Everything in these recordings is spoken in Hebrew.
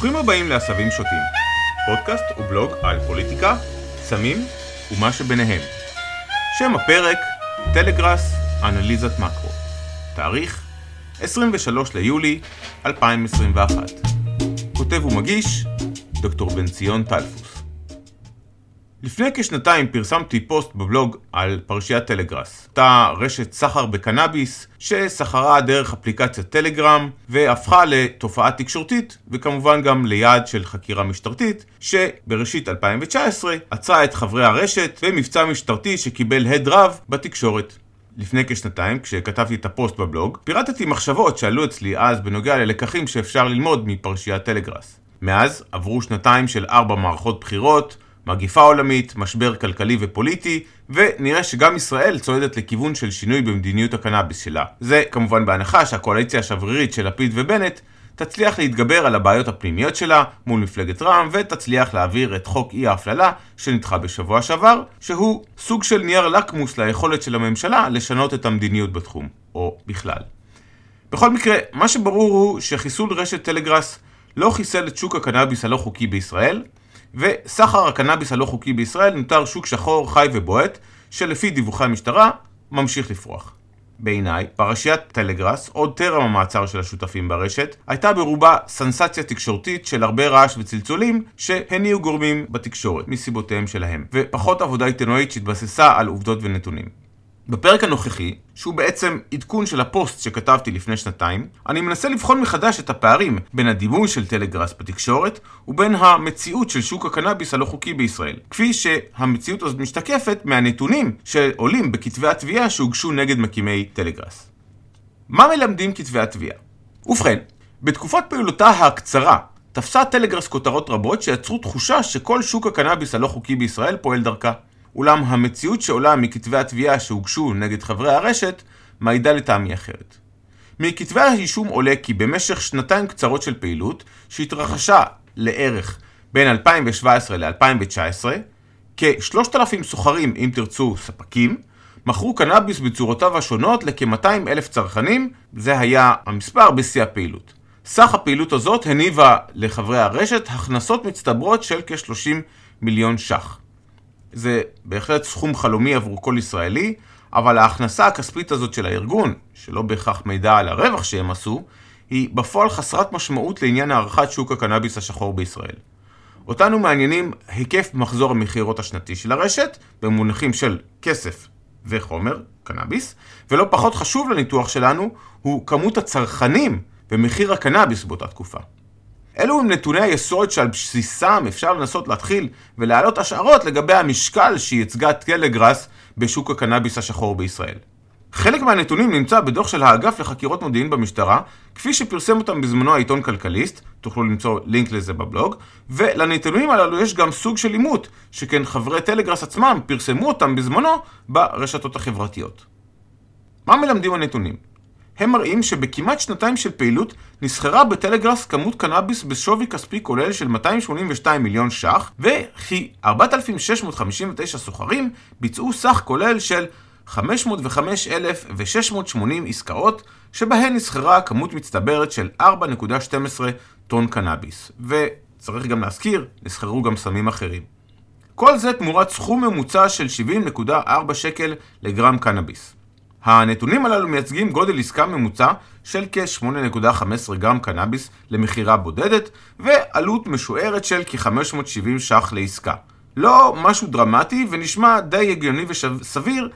ברוכים הבאים לעשבים שוטים, פודקאסט ובלוג על פוליטיקה, סמים ומה שביניהם. שם הפרק, טלגראס, אנליזת מקרו. תאריך, 23 ליולי 2021. כותב ומגיש, דוקטור בן ציון טלפוס. לפני כשנתיים פרסמתי פוסט בבלוג על פרשיית טלגראס, אותה רשת סחר בקנאביס שסחרה דרך אפליקציית טלגרם והפכה לתופעה תקשורתית וכמובן גם ליעד של חקירה משטרתית שבראשית 2019 עצרה את חברי הרשת במבצע משטרתי שקיבל הד רב בתקשורת. לפני כשנתיים, כשכתבתי את הפוסט בבלוג, פירטתי מחשבות שעלו אצלי אז בנוגע ללקחים שאפשר ללמוד מפרשיית טלגראס. מאז עברו שנתיים של ארבע מערכות בחירות, מגיפה עולמית, משבר כלכלי ופוליטי, ונראה שגם ישראל צועדת לכיוון של שינוי במדיניות הקנאביס שלה. זה כמובן בהנחה שהקואליציה השברירית של לפיד ובנט תצליח להתגבר על הבעיות הפנימיות שלה מול מפלגת רע"מ ותצליח להעביר את חוק אי ההפללה שנדחה בשבוע שעבר, שהוא סוג של נייר לקמוס ליכולת של הממשלה לשנות את המדיניות בתחום, או בכלל. בכל מקרה, מה שברור הוא שחיסול רשת טלגראס לא חיסל את שוק הקנאביס הלא חוקי בישראל, וסחר הקנאביס הלא חוקי בישראל נותר שוק שחור, חי ובועט, שלפי דיווחי המשטרה, ממשיך לפרוח. בעיניי, פרשיית טלגראס, עוד טרם המעצר של השותפים ברשת, הייתה ברובה סנסציה תקשורתית של הרבה רעש וצלצולים שהניעו גורמים בתקשורת מסיבותיהם שלהם, ופחות עבודה עיתונאית שהתבססה על עובדות ונתונים. בפרק הנוכחי, שהוא בעצם עדכון של הפוסט שכתבתי לפני שנתיים, אני מנסה לבחון מחדש את הפערים בין הדימוי של טלגראס בתקשורת ובין המציאות של שוק הקנאביס הלא חוקי בישראל, כפי שהמציאות הזאת משתקפת מהנתונים שעולים בכתבי התביעה שהוגשו נגד מקימי טלגראס. מה מלמדים כתבי התביעה? ובכן, בתקופת פעילותה הקצרה תפסה טלגראס כותרות רבות שיצרו תחושה שכל שוק הקנאביס הלא חוקי בישראל פועל דרכה. אולם המציאות שעולה מכתבי התביעה שהוגשו נגד חברי הרשת מעידה לטעמי אחרת. מכתבי האישום עולה כי במשך שנתיים קצרות של פעילות, שהתרחשה לערך בין 2017 ל-2019, כ-3,000 סוחרים, אם תרצו, ספקים, מכרו קנאביס בצורותיו השונות לכ-200 אלף צרכנים, זה היה המספר בשיא הפעילות. סך הפעילות הזאת הניבה לחברי הרשת הכנסות מצטברות של כ-30 מיליון ש"ח. זה בהחלט סכום חלומי עבור כל ישראלי, אבל ההכנסה הכספית הזאת של הארגון, שלא בהכרח מידע על הרווח שהם עשו, היא בפועל חסרת משמעות לעניין הערכת שוק הקנאביס השחור בישראל. אותנו מעניינים היקף מחזור המכירות השנתי של הרשת, במונחים של כסף וחומר, קנאביס, ולא פחות חשוב לניתוח שלנו, הוא כמות הצרכנים ומחיר הקנאביס באותה תקופה. אלו הם נתוני היסוד שעל בסיסם אפשר לנסות להתחיל ולהעלות השערות לגבי המשקל שייצגה טלגראס בשוק הקנאביס השחור בישראל. חלק מהנתונים נמצא בדוח של האגף לחקירות מודיעין במשטרה, כפי שפרסם אותם בזמנו העיתון כלכליסט, תוכלו למצוא לינק לזה בבלוג, ולנתונים הללו יש גם סוג של עימות, שכן חברי טלגראס עצמם פרסמו אותם בזמנו ברשתות החברתיות. מה מלמדים הנתונים? הם מראים שבכמעט שנתיים של פעילות נסחרה בטלגראס כמות קנאביס בשווי כספי כולל של 282 מיליון ש"ח, וכי 4,659 סוחרים ביצעו סך כולל של 505,680 עסקאות, שבהן נסחרה כמות מצטברת של 4.12 טון קנאביס. וצריך גם להזכיר, נסחרו גם סמים אחרים. כל זה תמורת סכום ממוצע של 70.4 שקל לגרם קנאביס. הנתונים הללו מייצגים גודל עסקה ממוצע של כ-8.15 גרם קנאביס למכירה בודדת ועלות משוערת של כ-570 ש"ח לעסקה. לא משהו דרמטי ונשמע די הגיוני וסביר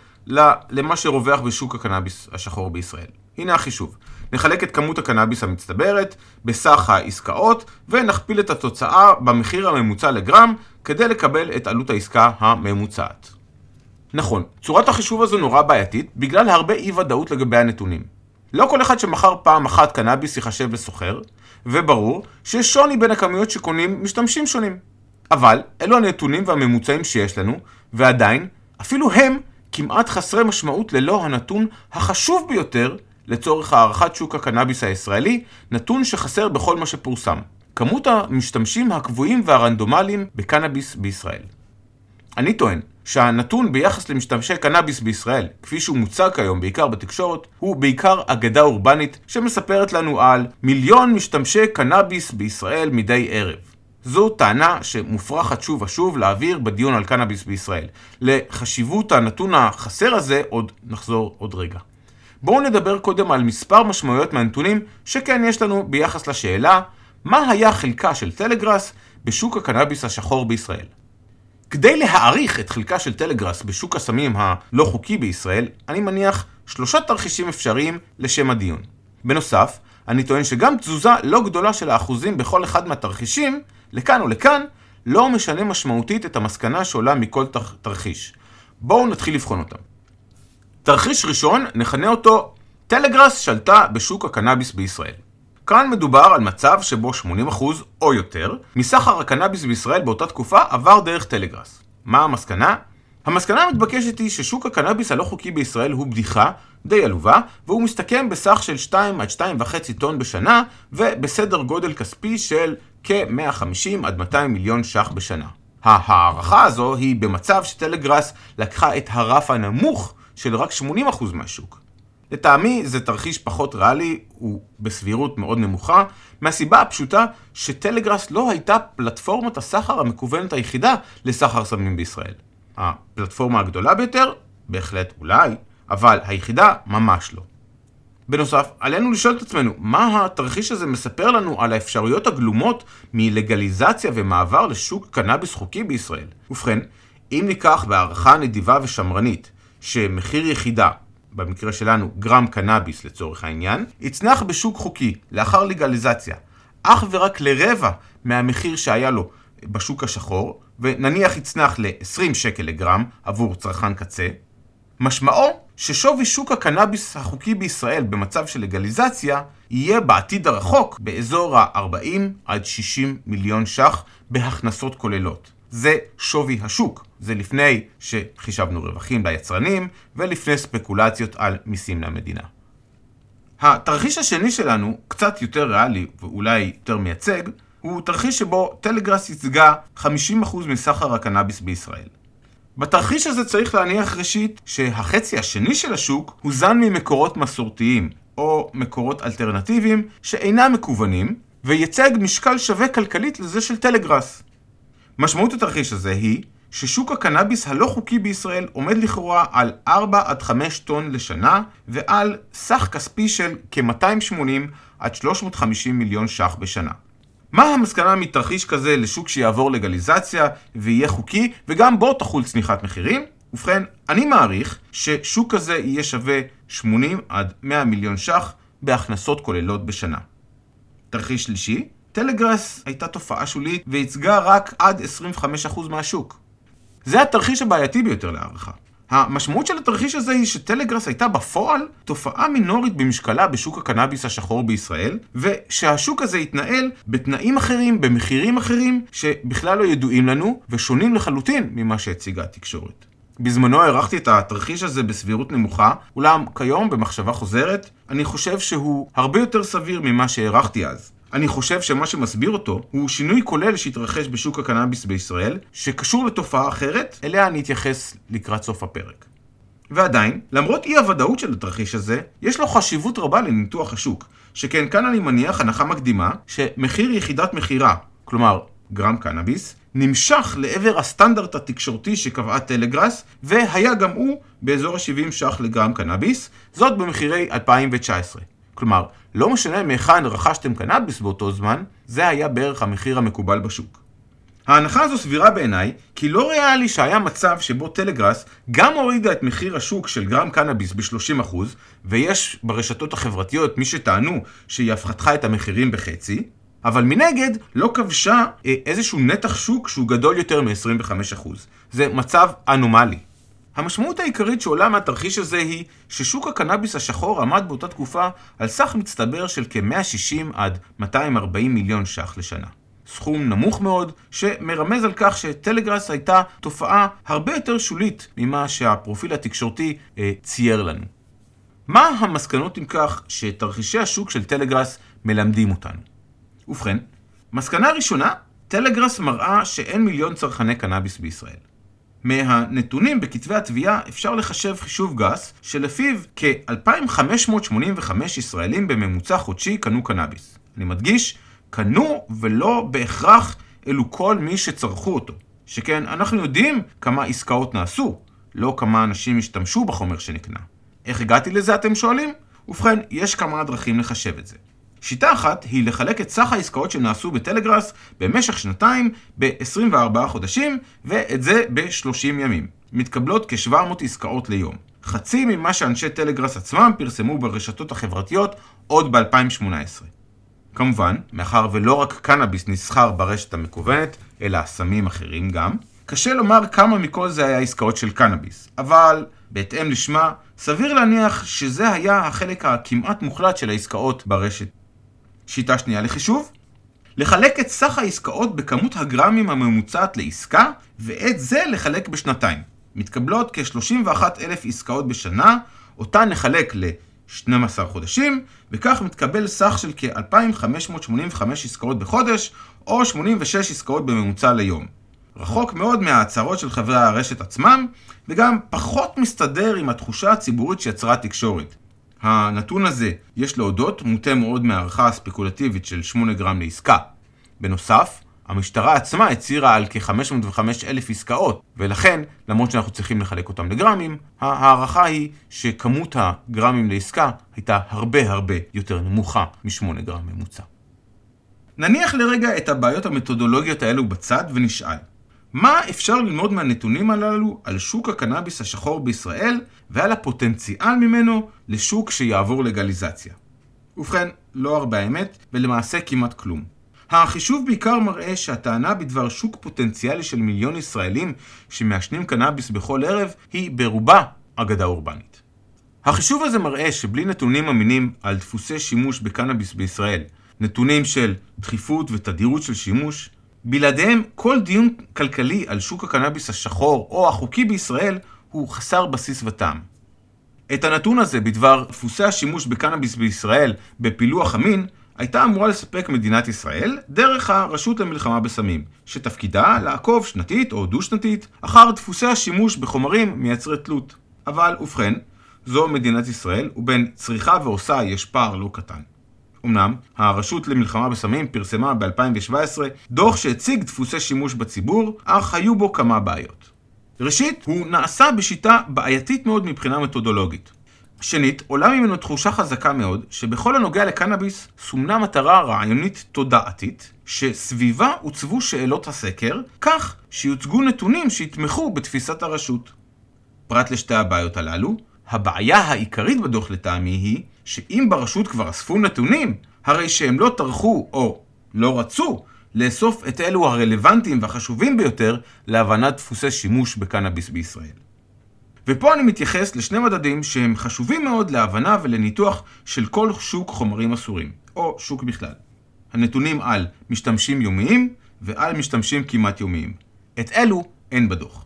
למה שרווח בשוק הקנאביס השחור בישראל. הנה החישוב. נחלק את כמות הקנאביס המצטברת בסך העסקאות ונכפיל את התוצאה במחיר הממוצע לגרם כדי לקבל את עלות העסקה הממוצעת. נכון, צורת החישוב הזו נורא בעייתית בגלל הרבה אי ודאות לגבי הנתונים. לא כל אחד שמכר פעם אחת קנאביס ייחשב לסוחר, וברור שיש שוני בין הכמויות שקונים משתמשים שונים. אבל אלו הנתונים והממוצעים שיש לנו, ועדיין, אפילו הם כמעט חסרי משמעות ללא הנתון החשוב ביותר לצורך הערכת שוק הקנאביס הישראלי, נתון שחסר בכל מה שפורסם. כמות המשתמשים הקבועים והרנדומליים בקנאביס בישראל. אני טוען שהנתון ביחס למשתמשי קנאביס בישראל, כפי שהוא מוצג כיום בעיקר בתקשורת, הוא בעיקר אגדה אורבנית שמספרת לנו על מיליון משתמשי קנאביס בישראל מדי ערב. זו טענה שמופרכת שוב ושוב להעביר בדיון על קנאביס בישראל. לחשיבות הנתון החסר הזה עוד נחזור עוד רגע. בואו נדבר קודם על מספר משמעויות מהנתונים שכן יש לנו ביחס לשאלה מה היה חלקה של טלגראס בשוק הקנאביס השחור בישראל. כדי להעריך את חלקה של טלגראס בשוק הסמים הלא חוקי בישראל, אני מניח שלושה תרחישים אפשריים לשם הדיון. בנוסף, אני טוען שגם תזוזה לא גדולה של האחוזים בכל אחד מהתרחישים, לכאן או לכאן, לא משנה משמעותית את המסקנה שעולה מכל תרחיש. בואו נתחיל לבחון אותם. תרחיש ראשון, נכנה אותו טלגראס שלטה בשוק הקנאביס בישראל. כאן מדובר על מצב שבו 80% או יותר מסחר הקנאביס בישראל באותה תקופה עבר דרך טלגראס. מה המסקנה? המסקנה המתבקשת היא ששוק הקנאביס הלא חוקי בישראל הוא בדיחה די עלובה, והוא מסתכם בסך של 2 עד 2.5 טון בשנה, ובסדר גודל כספי של כ-150 עד 200 מיליון ש"ח בשנה. ההערכה הזו היא במצב שטלגראס לקחה את הרף הנמוך של רק 80% מהשוק. לטעמי זה תרחיש פחות ריאלי, הוא בסבירות מאוד נמוכה, מהסיבה הפשוטה שטלגראס לא הייתה פלטפורמת הסחר המקוונת היחידה לסחר סמים בישראל. הפלטפורמה הגדולה ביותר? בהחלט אולי, אבל היחידה ממש לא. בנוסף, עלינו לשאול את עצמנו, מה התרחיש הזה מספר לנו על האפשרויות הגלומות מלגליזציה ומעבר לשוק קנאביס חוקי בישראל? ובכן, אם ניקח בהערכה נדיבה ושמרנית, שמחיר יחידה במקרה שלנו גרם קנאביס לצורך העניין, יצנח בשוק חוקי לאחר לגליזציה אך ורק לרבע מהמחיר שהיה לו בשוק השחור, ונניח יצנח ל-20 שקל לגרם עבור צרכן קצה, משמעו ששווי שוק הקנאביס החוקי בישראל במצב של לגליזציה יהיה בעתיד הרחוק באזור ה-40 עד 60 מיליון ש"ח בהכנסות כוללות. זה שווי השוק. זה לפני שחישבנו רווחים ליצרנים ולפני ספקולציות על מיסים למדינה. התרחיש השני שלנו, קצת יותר ריאלי ואולי יותר מייצג, הוא תרחיש שבו טלגראס ייצגה 50% מסחר הקנאביס בישראל. בתרחיש הזה צריך להניח ראשית שהחצי השני של השוק הוזן ממקורות מסורתיים או מקורות אלטרנטיביים שאינם מקוונים וייצג משקל שווה כלכלית לזה של טלגראס. משמעות התרחיש הזה היא ששוק הקנאביס הלא חוקי בישראל עומד לכאורה על 4 עד 5 טון לשנה ועל סך כספי של כ-280 עד 350 מיליון ש"ח בשנה. מה המסקנה מתרחיש כזה לשוק שיעבור לגליזציה ויהיה חוקי וגם בו תחול צניחת מחירים? ובכן, אני מעריך ששוק כזה יהיה שווה 80 עד 100 מיליון ש"ח בהכנסות כוללות בשנה. תרחיש שלישי, טלגראס הייתה תופעה שולית וייצגה רק עד 25% מהשוק. זה התרחיש הבעייתי ביותר להערכה. המשמעות של התרחיש הזה היא שטלגראס הייתה בפועל תופעה מינורית במשקלה בשוק הקנאביס השחור בישראל, ושהשוק הזה התנהל בתנאים אחרים, במחירים אחרים, שבכלל לא ידועים לנו, ושונים לחלוטין ממה שהציגה התקשורת. בזמנו הערכתי את התרחיש הזה בסבירות נמוכה, אולם כיום, במחשבה חוזרת, אני חושב שהוא הרבה יותר סביר ממה שהערכתי אז. אני חושב שמה שמסביר אותו הוא שינוי כולל שהתרחש בשוק הקנאביס בישראל, שקשור לתופעה אחרת, אליה אני אתייחס לקראת סוף הפרק. ועדיין, למרות אי הוודאות של התרחיש הזה, יש לו חשיבות רבה לניתוח השוק, שכן כאן אני מניח הנחה מקדימה שמחיר יחידת מכירה, כלומר גרם קנאביס, נמשך לעבר הסטנדרט התקשורתי שקבעה טלגראס, והיה גם הוא באזור ה-70 ש"ח לגרם קנאביס, זאת במחירי 2019. כלומר, לא משנה מהיכן רכשתם קנאביס באותו זמן, זה היה בערך המחיר המקובל בשוק. ההנחה הזו סבירה בעיניי, כי לא ריאלי שהיה מצב שבו טלגראס גם הורידה את מחיר השוק של גרם קנאביס ב-30%, ויש ברשתות החברתיות מי שטענו שהיא הפחתך את המחירים בחצי, אבל מנגד לא כבשה אה, איזשהו נתח שוק שהוא גדול יותר מ-25%. זה מצב אנומלי. המשמעות העיקרית שעולה מהתרחיש הזה היא ששוק הקנאביס השחור עמד באותה תקופה על סך מצטבר של כ-160 עד 240 מיליון ש"ח לשנה. סכום נמוך מאוד, שמרמז על כך שטלגראס הייתה תופעה הרבה יותר שולית ממה שהפרופיל התקשורתי אה, צייר לנו. מה המסקנות אם כך שתרחישי השוק של טלגראס מלמדים אותנו? ובכן, מסקנה ראשונה, טלגראס מראה שאין מיליון צרכני קנאביס בישראל. מהנתונים בכתבי התביעה אפשר לחשב חישוב גס, שלפיו כ-2,585 ישראלים בממוצע חודשי קנו קנאביס. אני מדגיש, קנו ולא בהכרח אלו כל מי שצרכו אותו. שכן אנחנו יודעים כמה עסקאות נעשו, לא כמה אנשים השתמשו בחומר שנקנה. איך הגעתי לזה אתם שואלים? ובכן, יש כמה דרכים לחשב את זה. שיטה אחת היא לחלק את סך העסקאות שנעשו בטלגראס במשך שנתיים ב-24 חודשים, ואת זה ב-30 ימים. מתקבלות כ-700 עסקאות ליום. חצי ממה שאנשי טלגראס עצמם פרסמו ברשתות החברתיות עוד ב-2018. כמובן, מאחר ולא רק קנאביס נסחר ברשת המקוונת, אלא סמים אחרים גם, קשה לומר כמה מכל זה היה עסקאות של קנאביס, אבל בהתאם לשמה, סביר להניח שזה היה החלק הכמעט מוחלט של העסקאות ברשת. שיטה שנייה לחישוב, לחלק את סך העסקאות בכמות הגרמים הממוצעת לעסקה, ואת זה לחלק בשנתיים. מתקבלות כ-31 אלף עסקאות בשנה, אותן נחלק ל-12 חודשים, וכך מתקבל סך של כ-2,585 עסקאות בחודש, או 86 עסקאות בממוצע ליום. רחוק מאוד מההצהרות של חברי הרשת עצמם, וגם פחות מסתדר עם התחושה הציבורית שיצרה התקשורת. הנתון הזה, יש להודות, מוטה מאוד מהערכה הספקולטיבית של 8 גרם לעסקה. בנוסף, המשטרה עצמה הצהירה על כ-505 אלף עסקאות, ולכן, למרות שאנחנו צריכים לחלק אותם לגרמים, ההערכה היא שכמות הגרמים לעסקה הייתה הרבה הרבה יותר נמוכה מ-8 גרם ממוצע. נניח לרגע את הבעיות המתודולוגיות האלו בצד ונשאל, מה אפשר ללמוד מהנתונים הללו על שוק הקנאביס השחור בישראל ועל הפוטנציאל ממנו לשוק שיעבור לגליזציה? ובכן, לא הרבה אמת, ולמעשה כמעט כלום. החישוב בעיקר מראה שהטענה בדבר שוק פוטנציאלי של מיליון ישראלים שמעשנים קנאביס בכל ערב היא ברובה אגדה אורבנית. החישוב הזה מראה שבלי נתונים אמינים על דפוסי שימוש בקנאביס בישראל, נתונים של דחיפות ותדירות של שימוש, בלעדיהם כל דיון כלכלי על שוק הקנאביס השחור או החוקי בישראל הוא חסר בסיס וטעם. את הנתון הזה בדבר דפוסי השימוש בקנאביס בישראל בפילוח המין הייתה אמורה לספק מדינת ישראל דרך הרשות למלחמה בסמים, שתפקידה לעקוב שנתית או דו-שנתית אחר דפוסי השימוש בחומרים מייצרי תלות. אבל ובכן, זו מדינת ישראל, ובין צריכה ועושה יש פער לא קטן. אמנם, הרשות למלחמה בסמים פרסמה ב-2017 דוח שהציג דפוסי שימוש בציבור, אך היו בו כמה בעיות. ראשית, הוא נעשה בשיטה בעייתית מאוד מבחינה מתודולוגית. שנית, עולה ממנו תחושה חזקה מאוד, שבכל הנוגע לקנאביס סומנה מטרה רעיונית תודעתית, שסביבה הוצבו שאלות הסקר, כך שיוצגו נתונים שיתמכו בתפיסת הרשות. פרט לשתי הבעיות הללו, הבעיה העיקרית בדוח לטעמי היא, שאם ברשות כבר אספו נתונים, הרי שהם לא טרחו או לא רצו לאסוף את אלו הרלוונטיים והחשובים ביותר להבנת דפוסי שימוש בקנאביס בישראל. ופה אני מתייחס לשני מדדים שהם חשובים מאוד להבנה ולניתוח של כל שוק חומרים אסורים, או שוק בכלל. הנתונים על משתמשים יומיים ועל משתמשים כמעט יומיים. את אלו אין בדוח.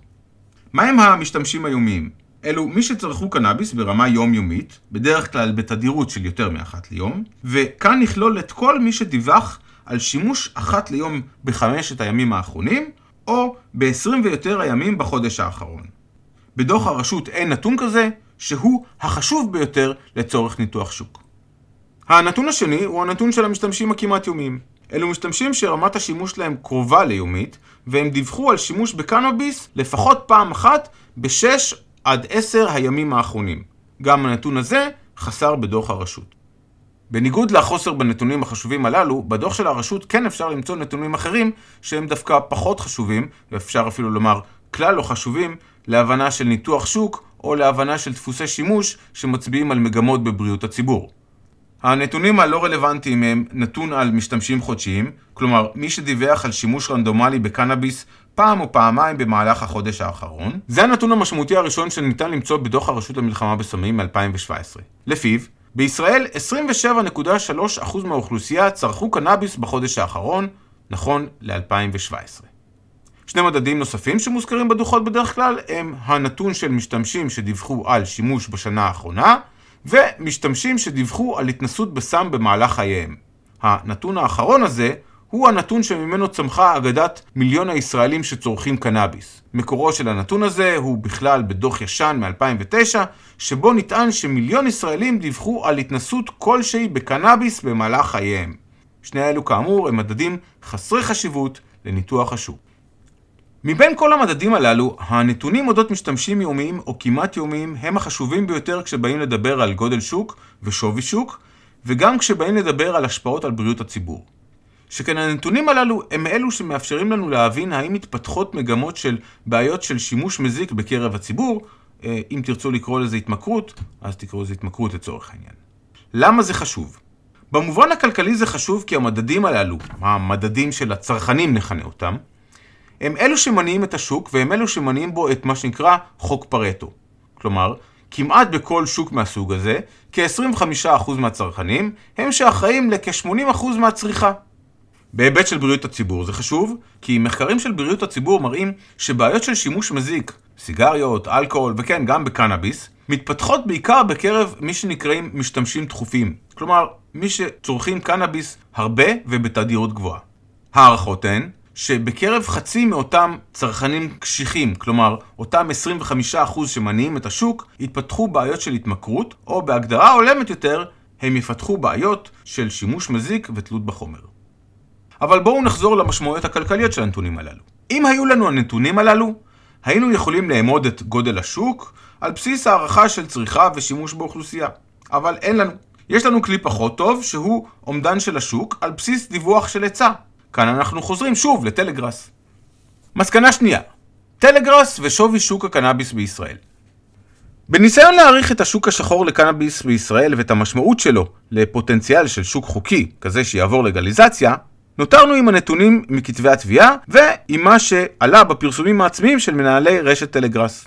מהם המשתמשים היומיים? אלו מי שצרכו קנאביס ברמה יומיומית, בדרך כלל בתדירות של יותר מאחת ליום, וכאן נכלול את כל מי שדיווח על שימוש אחת ליום בחמשת הימים האחרונים, או ב-20 ויותר הימים בחודש האחרון. בדוח הרשות אין נתון כזה, שהוא החשוב ביותר לצורך ניתוח שוק. הנתון השני הוא הנתון של המשתמשים הכמעט יומיים. אלו משתמשים שרמת השימוש שלהם קרובה ליומית, והם דיווחו על שימוש בקנאביס לפחות פעם אחת בשש עד עשר הימים האחרונים. גם הנתון הזה חסר בדוח הרשות. בניגוד לחוסר בנתונים החשובים הללו, בדוח של הרשות כן אפשר למצוא נתונים אחרים שהם דווקא פחות חשובים, ואפשר אפילו לומר כלל לא חשובים, להבנה של ניתוח שוק או להבנה של דפוסי שימוש שמצביעים על מגמות בבריאות הציבור. הנתונים הלא רלוונטיים הם נתון על משתמשים חודשיים, כלומר מי שדיווח על שימוש רנדומלי בקנאביס פעם או פעמיים במהלך החודש האחרון. זה הנתון המשמעותי הראשון שניתן למצוא בדוח הרשות למלחמה בסמים מ-2017. לפיו, בישראל 27.3% מהאוכלוסייה צרכו קנאביס בחודש האחרון, נכון ל-2017. שני מדדים נוספים שמוזכרים בדוחות בדרך כלל הם הנתון של משתמשים שדיווחו על שימוש בשנה האחרונה ומשתמשים שדיווחו על התנסות בסם במהלך חייהם. הנתון האחרון הזה הוא הנתון שממנו צמחה אגדת מיליון הישראלים שצורכים קנאביס. מקורו של הנתון הזה הוא בכלל בדוח ישן מ-2009, שבו נטען שמיליון ישראלים דיווחו על התנסות כלשהי בקנאביס במהלך חייהם. שני אלו כאמור הם מדדים חסרי חשיבות לניתוח השוק. מבין כל המדדים הללו, הנתונים אודות משתמשים יומיים או כמעט יומיים הם החשובים ביותר כשבאים לדבר על גודל שוק ושווי שוק, וגם כשבאים לדבר על השפעות על בריאות הציבור. שכן הנתונים הללו הם אלו שמאפשרים לנו להבין האם מתפתחות מגמות של בעיות של שימוש מזיק בקרב הציבור, אה, אם תרצו לקרוא לזה התמכרות, אז תקראו לזה התמכרות לצורך העניין. למה זה חשוב? במובן הכלכלי זה חשוב כי המדדים הללו, המדדים של הצרכנים נכנה אותם, הם אלו שמניעים את השוק והם אלו שמניעים בו את מה שנקרא חוק פרטו. כלומר, כמעט בכל שוק מהסוג הזה, כ-25% מהצרכנים הם שאחראים לכ-80% מהצריכה. בהיבט של בריאות הציבור זה חשוב, כי מחקרים של בריאות הציבור מראים שבעיות של שימוש מזיק, סיגריות, אלכוהול וכן, גם בקנאביס, מתפתחות בעיקר בקרב מי שנקראים משתמשים דחופים. כלומר, מי שצורכים קנאביס הרבה ובתדירות גבוהה. הערכות הן שבקרב חצי מאותם צרכנים קשיחים, כלומר אותם 25% שמניעים את השוק, יתפתחו בעיות של התמכרות, או בהגדרה הולמת יותר, הם יפתחו בעיות של שימוש מזיק ותלות בחומר. אבל בואו נחזור למשמעויות הכלכליות של הנתונים הללו. אם היו לנו הנתונים הללו, היינו יכולים לאמוד את גודל השוק על בסיס הערכה של צריכה ושימוש באוכלוסייה. אבל אין לנו. יש לנו כלי פחות טוב, שהוא אומדן של השוק על בסיס דיווח של היצע. כאן אנחנו חוזרים שוב לטלגראס. מסקנה שנייה, טלגראס ושווי שוק הקנאביס בישראל. בניסיון להעריך את השוק השחור לקנאביס בישראל ואת המשמעות שלו לפוטנציאל של שוק חוקי, כזה שיעבור לגליזציה, נותרנו עם הנתונים מכתבי התביעה ועם מה שעלה בפרסומים העצמיים של מנהלי רשת טלגראס.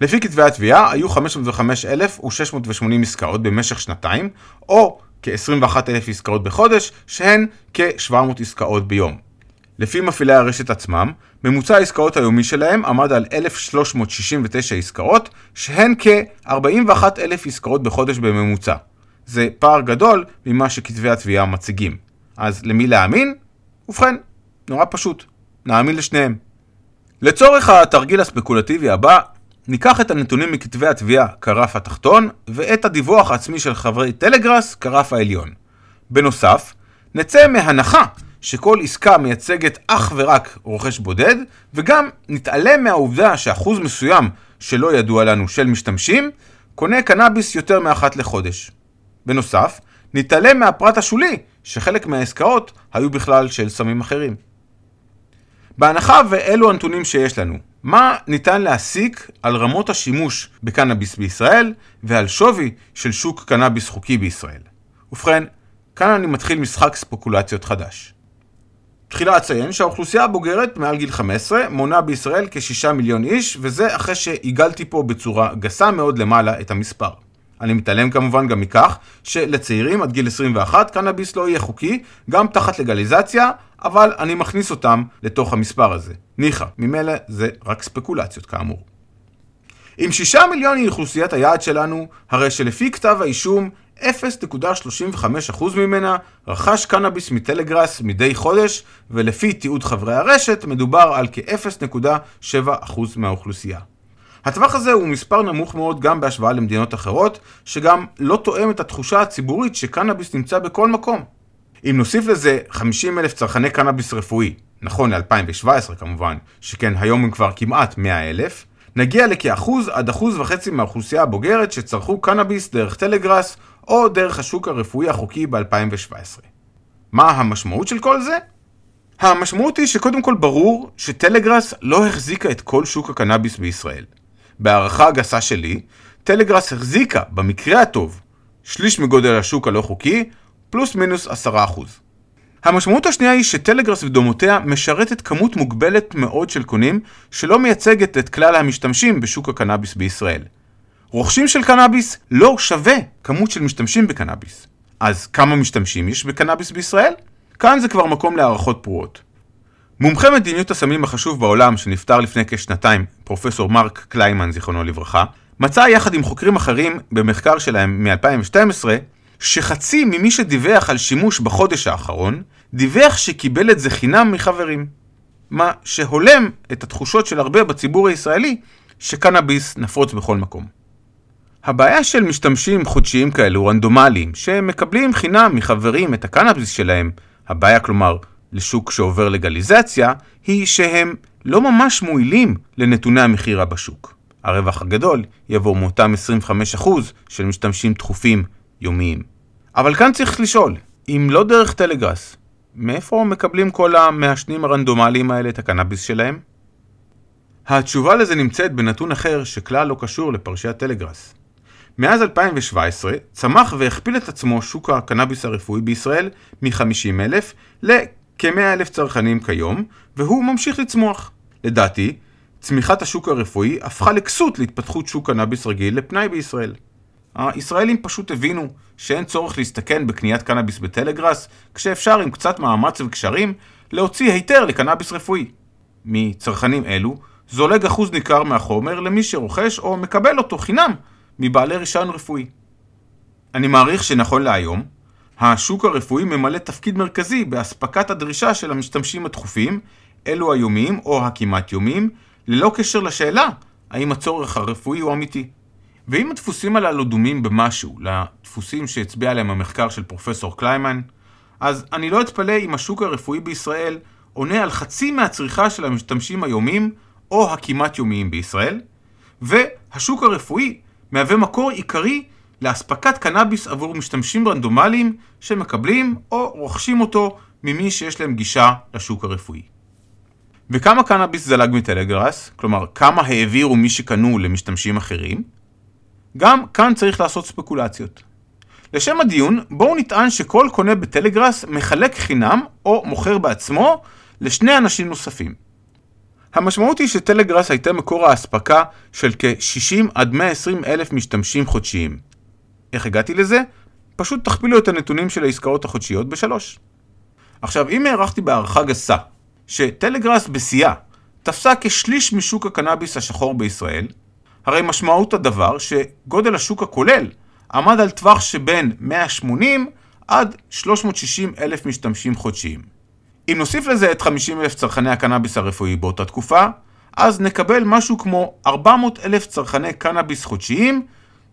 לפי כתבי התביעה היו 505,680 עסקאות במשך שנתיים, או כ-21,000 עסקאות בחודש, שהן כ-700 עסקאות ביום. לפי מפעילי הרשת עצמם, ממוצע העסקאות היומי שלהם עמד על 1,369 עסקאות, שהן כ-41,000 עסקאות בחודש בממוצע. זה פער גדול ממה שכתבי התביעה מציגים. אז למי להאמין? ובכן, נורא פשוט, נאמין לשניהם. לצורך התרגיל הספקולטיבי הבא, ניקח את הנתונים מכתבי התביעה כרף התחתון, ואת הדיווח העצמי של חברי טלגראס כרף העליון. בנוסף, נצא מהנחה שכל עסקה מייצגת אך ורק רוכש בודד, וגם נתעלם מהעובדה שאחוז מסוים שלא ידוע לנו של משתמשים, קונה קנאביס יותר מאחת לחודש. בנוסף, נתעלם מהפרט השולי, שחלק מהעסקאות היו בכלל של סמים אחרים. בהנחה ואלו הנתונים שיש לנו, מה ניתן להסיק על רמות השימוש בקנאביס בישראל ועל שווי של שוק קנאביס חוקי בישראל? ובכן, כאן אני מתחיל משחק ספקולציות חדש. תחילה אציין שהאוכלוסייה הבוגרת מעל גיל 15 מונה בישראל כ-6 מיליון איש, וזה אחרי שעיגלתי פה בצורה גסה מאוד למעלה את המספר. אני מתעלם כמובן גם מכך שלצעירים עד גיל 21 קנאביס לא יהיה חוקי, גם תחת לגליזציה, אבל אני מכניס אותם לתוך המספר הזה. ניחא, ממילא זה רק ספקולציות כאמור. אם 6 מיליון היא אוכלוסיית היעד שלנו, הרי שלפי כתב האישום, 0.35% ממנה רכש קנאביס מטלגראס מדי חודש, ולפי תיעוד חברי הרשת מדובר על כ-0.7% מהאוכלוסייה. הטווח הזה הוא מספר נמוך מאוד גם בהשוואה למדינות אחרות, שגם לא תואם את התחושה הציבורית שקנאביס נמצא בכל מקום. אם נוסיף לזה 50 אלף צרכני קנאביס רפואי, נכון ל-2017 כמובן, שכן היום הם כבר כמעט 100 אלף, נגיע לכאחוז עד אחוז וחצי מהאוכלוסייה הבוגרת שצרכו קנאביס דרך טלגראס או דרך השוק הרפואי החוקי ב-2017. מה המשמעות של כל זה? המשמעות היא שקודם כל ברור שטלגראס לא החזיקה את כל שוק הקנאביס בישראל. בהערכה הגסה שלי, טלגראס החזיקה, במקרה הטוב, שליש מגודל השוק הלא חוקי, פלוס מינוס עשרה אחוז. המשמעות השנייה היא שטלגראס ודומותיה משרתת כמות מוגבלת מאוד של קונים שלא מייצגת את כלל המשתמשים בשוק הקנאביס בישראל. רוכשים של קנאביס לא שווה כמות של משתמשים בקנאביס. אז כמה משתמשים יש בקנאביס בישראל? כאן זה כבר מקום להערכות פרועות. מומחה מדיניות הסמים החשוב בעולם שנפטר לפני כשנתיים, פרופסור מרק קליימן זיכרונו לברכה, מצא יחד עם חוקרים אחרים במחקר שלהם מ-2012 שחצי ממי שדיווח על שימוש בחודש האחרון, דיווח שקיבל את זה חינם מחברים. מה שהולם את התחושות של הרבה בציבור הישראלי שקנאביס נפוץ בכל מקום. הבעיה של משתמשים חודשיים כאלו, רנדומליים, שמקבלים חינם מחברים את הקנאביס שלהם, הבעיה כלומר לשוק שעובר לגליזציה, היא שהם לא ממש מועילים לנתוני המכירה בשוק. הרווח הגדול יבוא מאותם 25% של משתמשים דחופים יומיים. אבל כאן צריך לשאול, אם לא דרך טלגראס, מאיפה מקבלים כל המעשנים הרנדומליים האלה את הקנאביס שלהם? התשובה לזה נמצאת בנתון אחר שכלל לא קשור לפרשיית טלגראס. מאז 2017 צמח והכפיל את עצמו שוק הקנאביס הרפואי בישראל מ-50,000 לכ-100,000 צרכנים כיום, והוא ממשיך לצמוח. לדעתי, צמיחת השוק הרפואי הפכה לכסות להתפתחות שוק קנאביס רגיל לפנאי בישראל. הישראלים פשוט הבינו שאין צורך להסתכן בקניית קנאביס בטלגראס, כשאפשר עם קצת מאמץ וקשרים להוציא היתר לקנאביס רפואי. מצרכנים אלו זולג אחוז ניכר מהחומר למי שרוכש או מקבל אותו חינם מבעלי רישיון רפואי. אני מעריך שנכון להיום, השוק הרפואי ממלא תפקיד מרכזי באספקת הדרישה של המשתמשים הדחופים, אלו היומיים או הכמעט יומיים, ללא קשר לשאלה האם הצורך הרפואי הוא אמיתי. ואם הדפוסים הללו דומים במשהו לדפוסים שהצביע עליהם המחקר של פרופסור קליימן, אז אני לא אתפלא אם השוק הרפואי בישראל עונה על חצי מהצריכה של המשתמשים היומיים או הכמעט יומיים בישראל, והשוק הרפואי מהווה מקור עיקרי לאספקת קנאביס עבור משתמשים רנדומליים שמקבלים או רוכשים אותו ממי שיש להם גישה לשוק הרפואי. וכמה קנאביס זלג מטלגראס, כלומר כמה העבירו מי שקנו למשתמשים אחרים, גם כאן צריך לעשות ספקולציות. לשם הדיון, בואו נטען שכל קונה בטלגראס מחלק חינם או מוכר בעצמו לשני אנשים נוספים. המשמעות היא שטלגראס הייתה מקור האספקה של כ-60 עד 120 אלף משתמשים חודשיים. איך הגעתי לזה? פשוט תכפילו את הנתונים של העסקאות החודשיות בשלוש. עכשיו, אם הערכתי בהערכה גסה שטלגראס בשיאה תפסה כשליש משוק הקנאביס השחור בישראל, הרי משמעות הדבר שגודל השוק הכולל עמד על טווח שבין 180 עד 360 אלף משתמשים חודשיים. אם נוסיף לזה את 50 אלף צרכני הקנאביס הרפואי באותה תקופה, אז נקבל משהו כמו 400 אלף צרכני קנאביס חודשיים,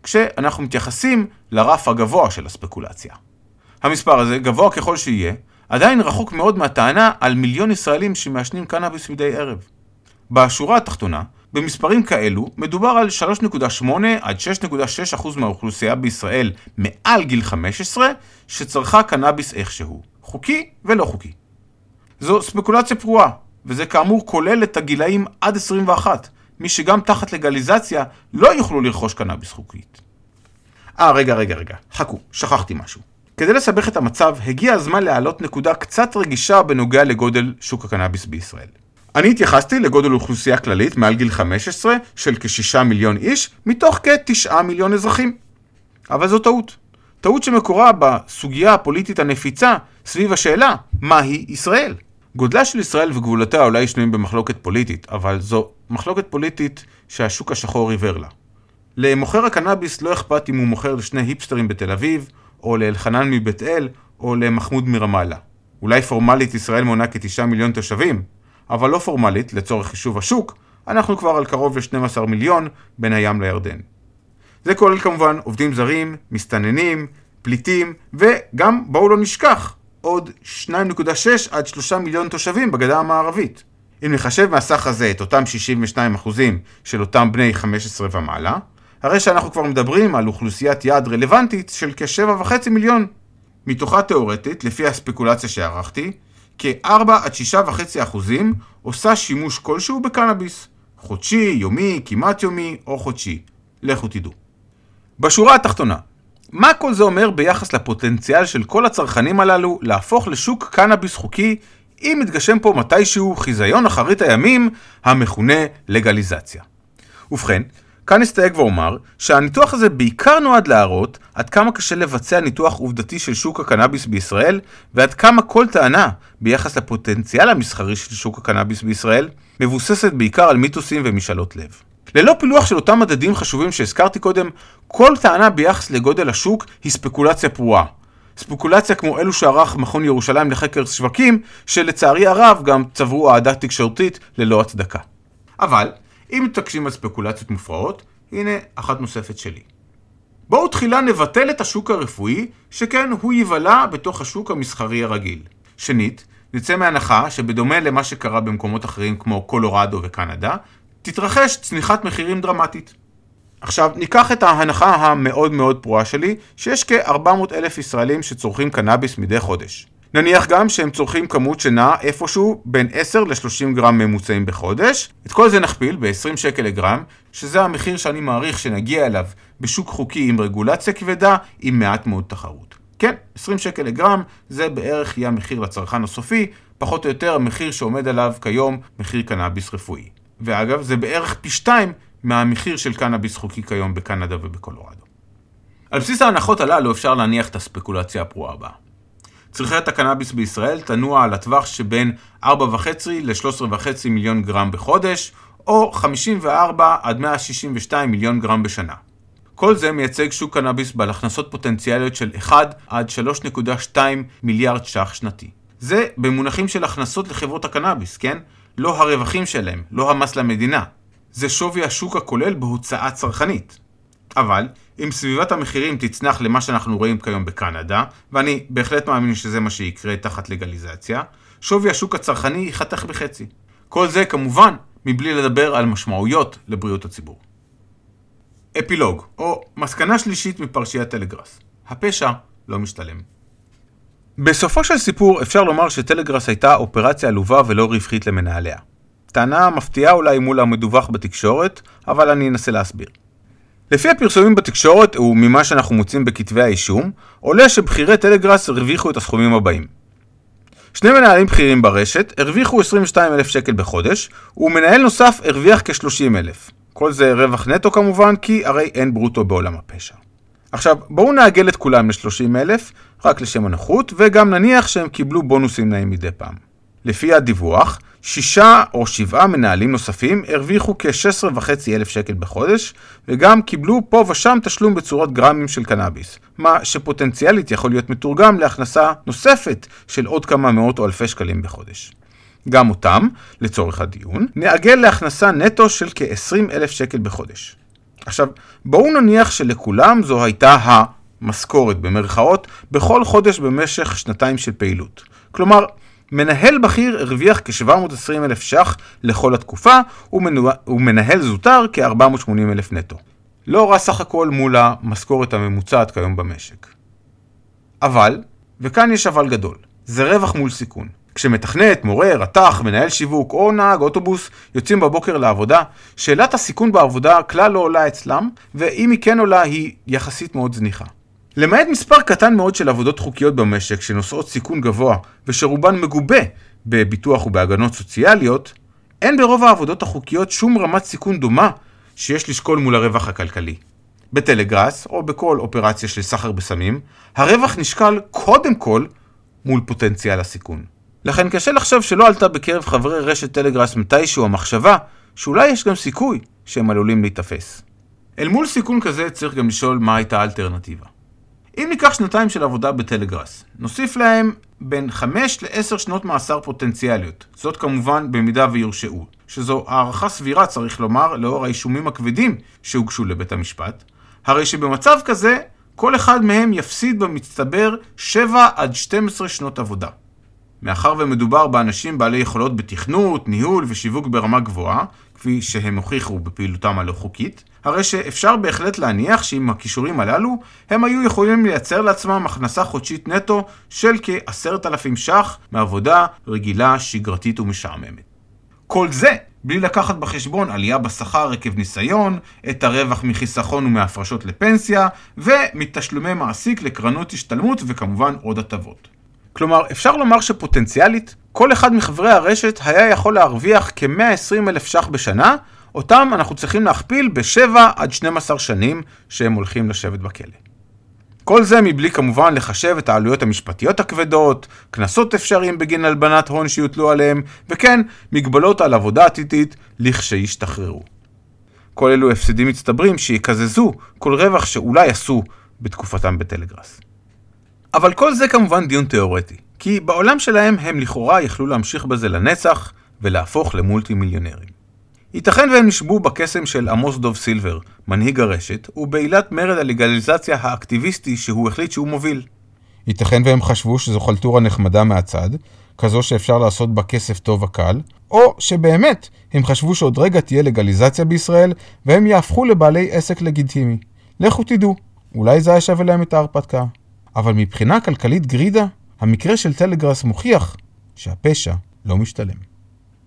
כשאנחנו מתייחסים לרף הגבוה של הספקולציה. המספר הזה, גבוה ככל שיהיה, עדיין רחוק מאוד מהטענה על מיליון ישראלים שמעשנים קנאביס מדי ערב. בשורה התחתונה, במספרים כאלו מדובר על 3.8 עד 6.6% מהאוכלוסייה בישראל מעל גיל 15 שצרכה קנאביס איכשהו, חוקי ולא חוקי. זו ספקולציה פרועה, וזה כאמור כולל את הגילאים עד 21, מי שגם תחת לגליזציה לא יוכלו לרכוש קנאביס חוקית. אה, רגע, רגע, רגע, חכו, שכחתי משהו. כדי לסבך את המצב, הגיע הזמן להעלות נקודה קצת רגישה בנוגע לגודל שוק הקנאביס בישראל. אני התייחסתי לגודל אוכלוסייה כללית מעל גיל 15 של כ-6 מיליון איש, מתוך כ-9 מיליון אזרחים. אבל זו טעות. טעות שמקורה בסוגיה הפוליטית הנפיצה סביב השאלה, מהי ישראל? גודלה של ישראל וגבולותיה אולי שנויים במחלוקת פוליטית, אבל זו מחלוקת פוליטית שהשוק השחור עיוור לה. למוכר הקנאביס לא אכפת אם הוא מוכר לשני היפסטרים בתל אביב, או לאלחנן מבית אל, או למחמוד מרמאללה. אולי פורמלית ישראל מונה כתשעה מיליון תושבים, אבל לא פורמלית, לצורך חישוב השוק, אנחנו כבר על קרוב ל-12 מיליון בין הים לירדן. זה כולל כמובן עובדים זרים, מסתננים, פליטים, וגם, בואו לא נשכח, עוד 2.6 עד 3 מיליון תושבים בגדה המערבית. אם נחשב מהסך הזה את אותם 62% של אותם בני 15 ומעלה, הרי שאנחנו כבר מדברים על אוכלוסיית יעד רלוונטית של כ-7.5 מיליון. מתוכה תאורטית, לפי הספקולציה שערכתי, כ-4 עד 6.5 אחוזים עושה שימוש כלשהו בקנאביס. חודשי, יומי, כמעט יומי או חודשי. לכו תדעו. בשורה התחתונה, מה כל זה אומר ביחס לפוטנציאל של כל הצרכנים הללו להפוך לשוק קנאביס חוקי אם יתגשם פה מתישהו חיזיון אחרית הימים המכונה לגליזציה? ובכן, כאן אסתייג ואומר שהניתוח הזה בעיקר נועד להראות עד כמה קשה לבצע ניתוח עובדתי של שוק הקנאביס בישראל ועד כמה כל טענה ביחס לפוטנציאל המסחרי של שוק הקנאביס בישראל מבוססת בעיקר על מיתוסים ומשאלות לב. ללא פילוח של אותם מדדים חשובים שהזכרתי קודם, כל טענה ביחס לגודל השוק היא ספקולציה פרועה. ספקולציה כמו אלו שערך מכון ירושלים לחקר שווקים, שלצערי הרב גם צברו אהדה תקשורתית ללא הצדקה. אבל, אם מתעקשים על ספקולציות מופרעות, הנה אחת נוספת שלי. בואו תחילה נבטל את השוק הרפואי, שכן הוא ייבלע בתוך השוק המסחרי הרגיל. שנית, נצא מהנחה שבדומה למה שקרה במקומות אחרים כמו קולורדו וקנדה, תתרחש צניחת מחירים דרמטית. עכשיו, ניקח את ההנחה המאוד מאוד פרועה שלי, שיש כ-400 אלף ישראלים שצורכים קנאביס מדי חודש. נניח גם שהם צורכים כמות שנעה איפשהו בין 10 ל-30 גרם ממוצעים בחודש. את כל זה נכפיל ב-20 שקל לגרם, שזה המחיר שאני מעריך שנגיע אליו בשוק חוקי עם רגולציה כבדה, עם מעט מאוד תחרות. כן, 20 שקל לגרם זה בערך יהיה המחיר לצרכן הסופי, פחות או יותר המחיר שעומד עליו כיום מחיר קנאביס רפואי. ואגב, זה בערך פי שתיים מהמחיר של קנאביס חוקי כיום בקנדה ובקולורדו. על בסיס ההנחות הללו אפשר להניח את הספקולציה הפרועה הבאה. צריכת הקנאביס בישראל תנוע על הטווח שבין 4.5 ל-13.5 מיליון גרם בחודש, או 54 עד 162 מיליון גרם בשנה. כל זה מייצג שוק קנאביס בעל הכנסות פוטנציאליות של 1 עד 3.2 מיליארד ש"ח שנתי. זה במונחים של הכנסות לחברות הקנאביס, כן? לא הרווחים שלהם, לא המס למדינה. זה שווי השוק הכולל בהוצאה צרכנית. אבל, אם סביבת המחירים תצנח למה שאנחנו רואים כיום בקנדה, ואני בהחלט מאמין שזה מה שיקרה תחת לגליזציה, שווי השוק הצרכני ייחתך בחצי. כל זה כמובן מבלי לדבר על משמעויות לבריאות הציבור. אפילוג, או מסקנה שלישית מפרשיית טלגראס. הפשע לא משתלם. בסופו של סיפור אפשר לומר שטלגראס הייתה אופרציה עלובה ולא רווחית למנהליה. טענה מפתיעה אולי מול המדווח בתקשורת, אבל אני אנסה להסביר. לפי הפרסומים בתקשורת וממה שאנחנו מוצאים בכתבי האישום, עולה שבכירי טלגראס הרוויחו את הסכומים הבאים. שני מנהלים בכירים ברשת הרוויחו 22,000 שקל בחודש, ומנהל נוסף הרוויח כ-30,000. כל זה רווח נטו כמובן, כי הרי אין ברוטו בעולם הפשע. עכשיו, בואו נעגל את כולם ל-30,000, רק לשם הנוחות, וגם נניח שהם קיבלו בונוסים נעים מדי פעם. לפי הדיווח, שישה או שבעה מנהלים נוספים הרוויחו כ-16.5 אלף שקל בחודש, וגם קיבלו פה ושם תשלום בצורות גרמים של קנאביס, מה שפוטנציאלית יכול להיות מתורגם להכנסה נוספת של עוד כמה מאות או אלפי שקלים בחודש. גם אותם, לצורך הדיון, נעגל להכנסה נטו של כ-20 אלף שקל בחודש. עכשיו, בואו נניח שלכולם זו הייתה המשכורת במרכאות בכל חודש במשך שנתיים של פעילות. כלומר, מנהל בכיר הרוויח כ-720 אלף ש"ח לכל התקופה, ומנהל זוטר כ-480 אלף נטו. לא רע סך הכל מול המשכורת הממוצעת כיום במשק. אבל, וכאן יש אבל גדול, זה רווח מול סיכון. כשמתכנת, מורה, רתח, מנהל שיווק או נהג אוטובוס יוצאים בבוקר לעבודה, שאלת הסיכון בעבודה כלל לא עולה אצלם, ואם היא כן עולה היא יחסית מאוד זניחה. למעט מספר קטן מאוד של עבודות חוקיות במשק שנושאות סיכון גבוה ושרובן מגובה בביטוח ובהגנות סוציאליות, אין ברוב העבודות החוקיות שום רמת סיכון דומה שיש לשקול מול הרווח הכלכלי. בטלגראס, או בכל אופרציה של סחר בסמים, הרווח נשקל קודם כל מול פוטנציאל הסיכון. לכן קשה לחשוב שלא עלתה בקרב חברי רשת טלגראס מתישהו המחשבה שאולי יש גם סיכוי שהם עלולים להיתפס. אל מול סיכון כזה צריך גם לשאול מה הייתה האלטרנטיבה. אם ניקח שנתיים של עבודה בטלגראס, נוסיף להם בין 5 ל-10 שנות מאסר פוטנציאליות, זאת כמובן במידה ויורשעו, שזו הערכה סבירה צריך לומר לאור האישומים הכבדים שהוגשו לבית המשפט, הרי שבמצב כזה כל אחד מהם יפסיד במצטבר 7 עד 12 שנות עבודה. מאחר ומדובר באנשים בעלי יכולות בתכנות, ניהול ושיווק ברמה גבוהה, כפי שהם הוכיחו בפעילותם הלא חוקית, הרי שאפשר בהחלט להניח שעם הכישורים הללו, הם היו יכולים לייצר לעצמם הכנסה חודשית נטו של כ-10,000 ש"ח מעבודה רגילה, שגרתית ומשעממת. כל זה בלי לקחת בחשבון עלייה בשכר עקב ניסיון, את הרווח מחיסכון ומהפרשות לפנסיה, ומתשלומי מעסיק לקרנות השתלמות וכמובן עוד הטבות. כלומר, אפשר לומר שפוטנציאלית, כל אחד מחברי הרשת היה יכול להרוויח כ-120 אלף ש"ח בשנה, אותם אנחנו צריכים להכפיל ב-7 עד 12 שנים שהם הולכים לשבת בכלא. כל זה מבלי כמובן לחשב את העלויות המשפטיות הכבדות, קנסות אפשריים בגין הלבנת הון שיוטלו עליהם, וכן, מגבלות על עבודה עתידית לכשישתחררו. כל אלו הפסדים מצטברים שיקזזו כל רווח שאולי עשו בתקופתם בטלגראס. אבל כל זה כמובן דיון תיאורטי, כי בעולם שלהם הם לכאורה יכלו להמשיך בזה לנצח ולהפוך למולטי מיליונרים. ייתכן והם נשבו בקסם של עמוס דוב סילבר, מנהיג הרשת, ובעילת מרד הלגליזציה האקטיביסטי שהוא החליט שהוא מוביל. ייתכן והם חשבו שזו חלטורה נחמדה מהצד, כזו שאפשר לעשות בה כסף טוב וקל, או שבאמת הם חשבו שעוד רגע תהיה לגליזציה בישראל, והם יהפכו לבעלי עסק לגיטימי. לכו תדעו, אולי זה היה שווה להם את ההרפתקה. אבל מבחינה כלכלית גרידא, המקרה של טלגראס מוכיח שהפשע לא משתלם.